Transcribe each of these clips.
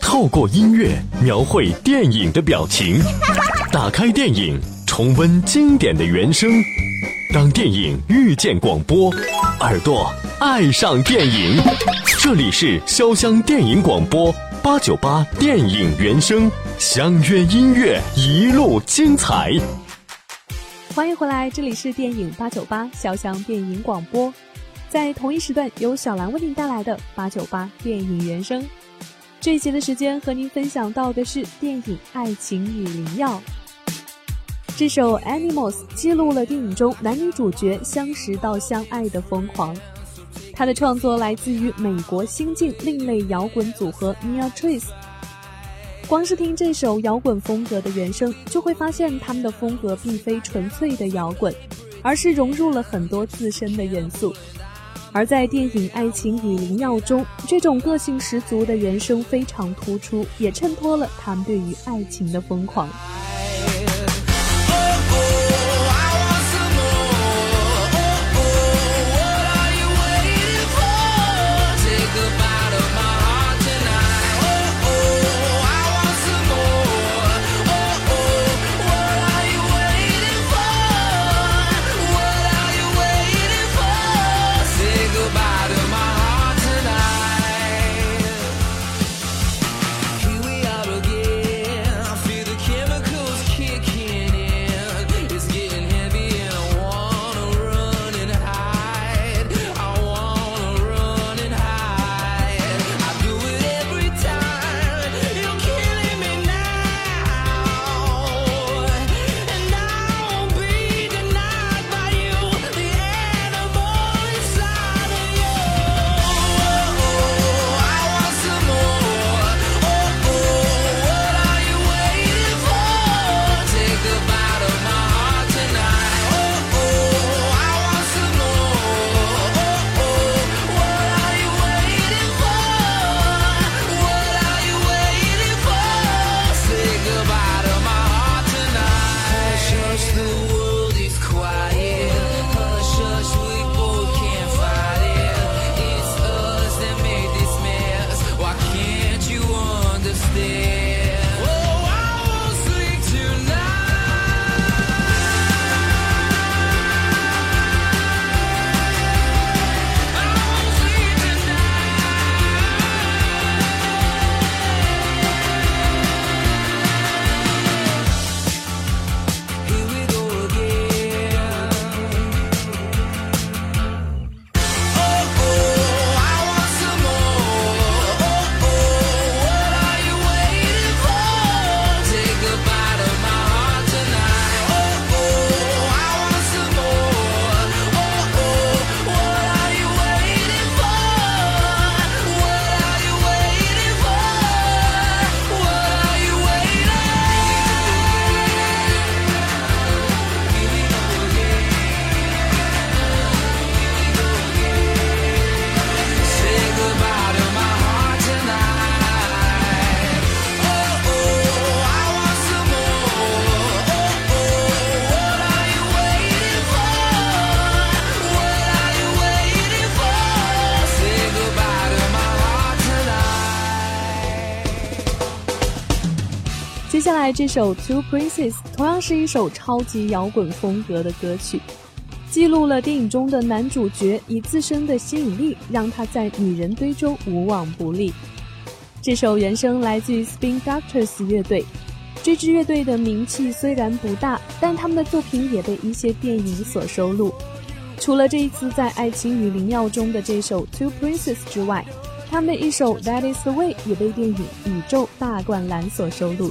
透过音乐描绘电影的表情，打开电影，重温经典的原声。当电影遇见广播，耳朵爱上电影。这里是潇湘电影广播八九八电影原声，相约音乐一路精彩。欢迎回来，这里是电影八九八潇湘电影广播，在同一时段由小兰为您带来的八九八电影原声。这一节的时间和您分享到的是电影《爱情与灵药》。这首《Animals》记录了电影中男女主角相识到相爱的疯狂。它的创作来自于美国新晋另类摇滚组合 Nia Trace。光是听这首摇滚风格的原声，就会发现他们的风格并非纯粹的摇滚，而是融入了很多自身的元素。而在电影《爱情与灵药》中，这种个性十足的原声非常突出，也衬托了他们对于爱情的疯狂。接下来这首《Two Princes》同样是一首超级摇滚风格的歌曲，记录了电影中的男主角以自身的吸引力让他在女人堆中无往不利。这首原声来自于 Spin Doctors 乐队，这支乐队的名气虽然不大，但他们的作品也被一些电影所收录。除了这一次在《爱情与灵药》中的这首《Two Princes》之外，他们的一首《That Is the Way》也被电影《宇宙大灌篮》所收录。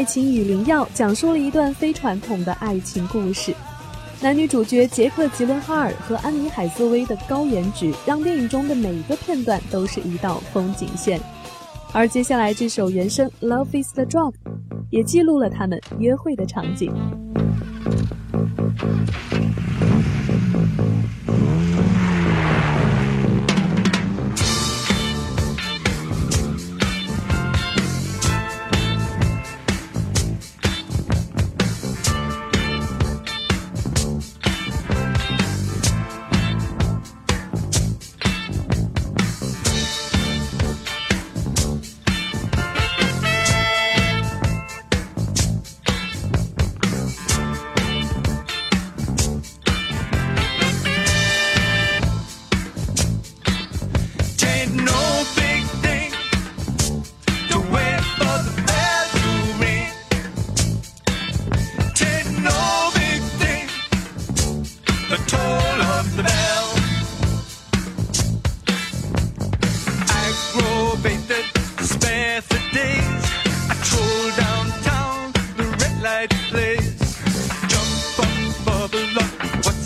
爱情与灵药》讲述了一段非传统的爱情故事，男女主角杰克·吉伦哈尔和安妮·海瑟薇的高颜值，让电影中的每一个片段都是一道风景线。而接下来这首原声《Love Is the Drug》，也记录了他们约会的场景。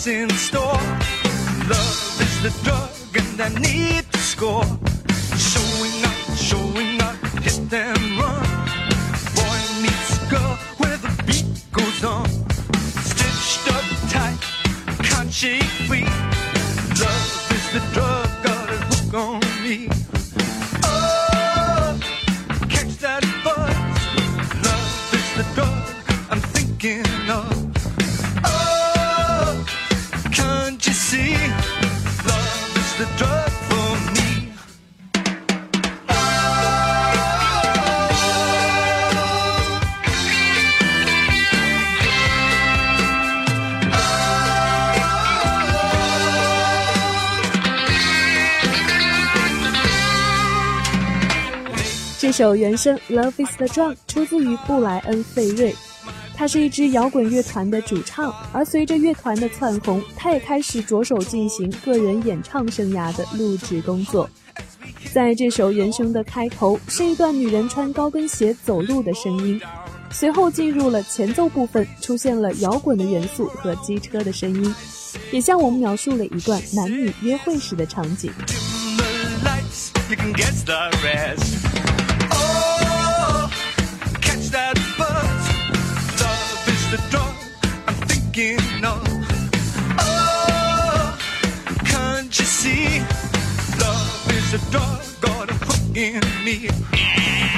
what's in store. Love is the drug, and I need to score. Showing up, showing up, hit them run. Boy meets girl where the beat goes on. Stitched up tight, can't shake free. Love is the drug. 这首原声《Love Is the Drug》出自于布莱恩·费瑞，他是一支摇滚乐团的主唱。而随着乐团的窜红，他也开始着手进行个人演唱生涯的录制工作。在这首原声的开头，是一段女人穿高跟鞋走路的声音，随后进入了前奏部分，出现了摇滚的元素和机车的声音，也向我们描述了一段男女约会时的场景。that buzz. Love is the drug I'm thinking of. Oh, can't you see? Love is the drug got a hook in me.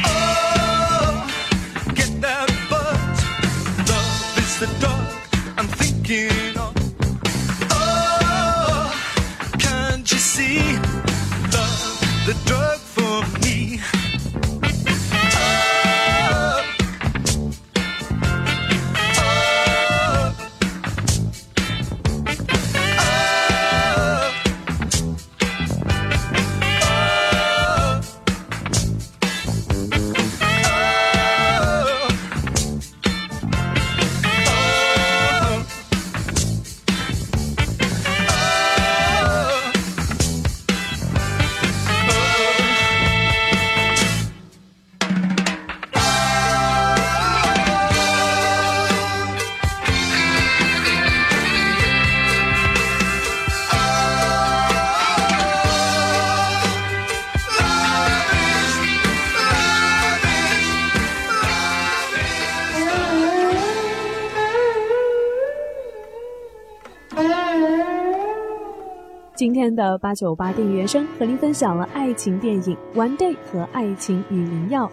Oh, get that buzz. Love is the drug I'm thinking. 今天的八九八电影原声和您分享了爱情电影《One Day》和《爱情与灵药》。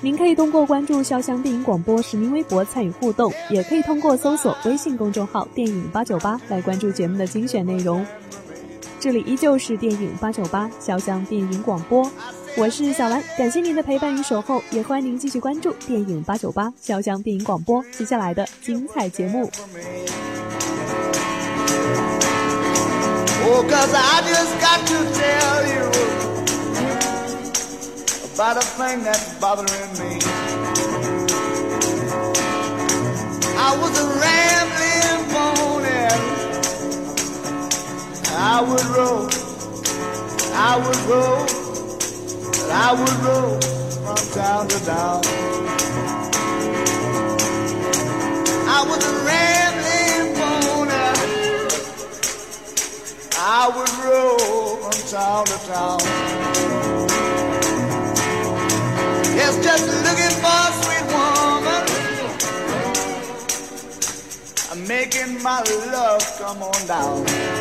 您可以通过关注潇湘电影广播实名微博参与互动，也可以通过搜索微信公众号“电影八九八”来关注节目的精选内容。这里依旧是电影八九八潇湘电影广播，我是小兰，感谢您的陪伴与守候，也欢迎您继续关注电影八九八潇湘电影广播接下来的精彩节目。Oh, cause I just got to tell you about a thing that's bothering me. I was a rambling pony. I would roll, I would roll, I would roll from town to town. I was a rambling I would roll from town to town. Yes, just looking for a sweet woman. I'm making my love come on down.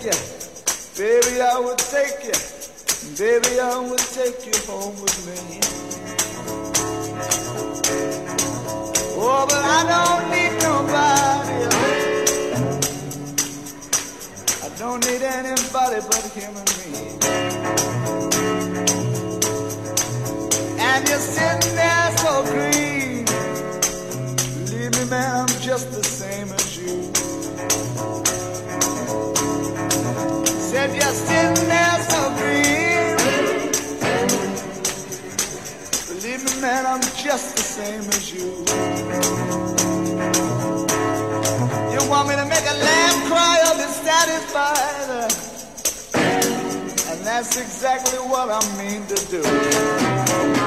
Take you. Baby, I would take you. Baby, I would take you home with me. Oh, but I don't need nobody. I don't need anybody but him and me. And you're sitting there so green. Same as you. You want me to make a lamb cry or be satisfied? And that's exactly what I mean to do.